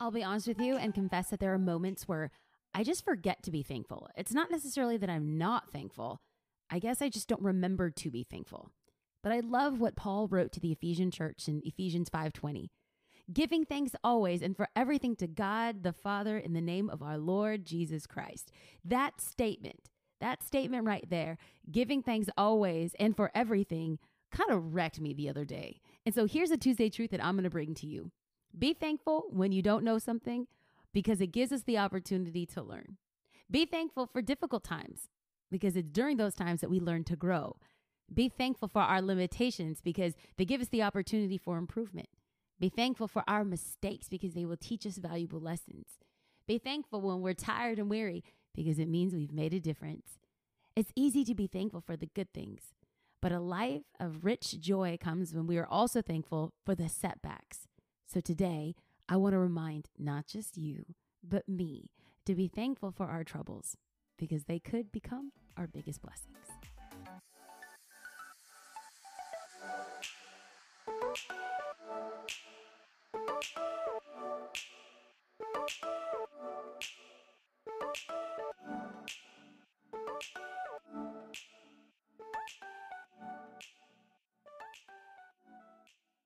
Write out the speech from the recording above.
I'll be honest with you and confess that there are moments where I just forget to be thankful. It's not necessarily that I'm not thankful. I guess I just don't remember to be thankful. But I love what Paul wrote to the Ephesian church in Ephesians 5:20. Giving thanks always and for everything to God the Father in the name of our Lord Jesus Christ. That statement, that statement right there, giving thanks always and for everything, kind of wrecked me the other day. And so here's a Tuesday truth that I'm going to bring to you. Be thankful when you don't know something because it gives us the opportunity to learn. Be thankful for difficult times because it's during those times that we learn to grow. Be thankful for our limitations because they give us the opportunity for improvement. Be thankful for our mistakes because they will teach us valuable lessons. Be thankful when we're tired and weary because it means we've made a difference. It's easy to be thankful for the good things, but a life of rich joy comes when we are also thankful for the setbacks. So today, I want to remind not just you, but me to be thankful for our troubles because they could become our biggest blessings.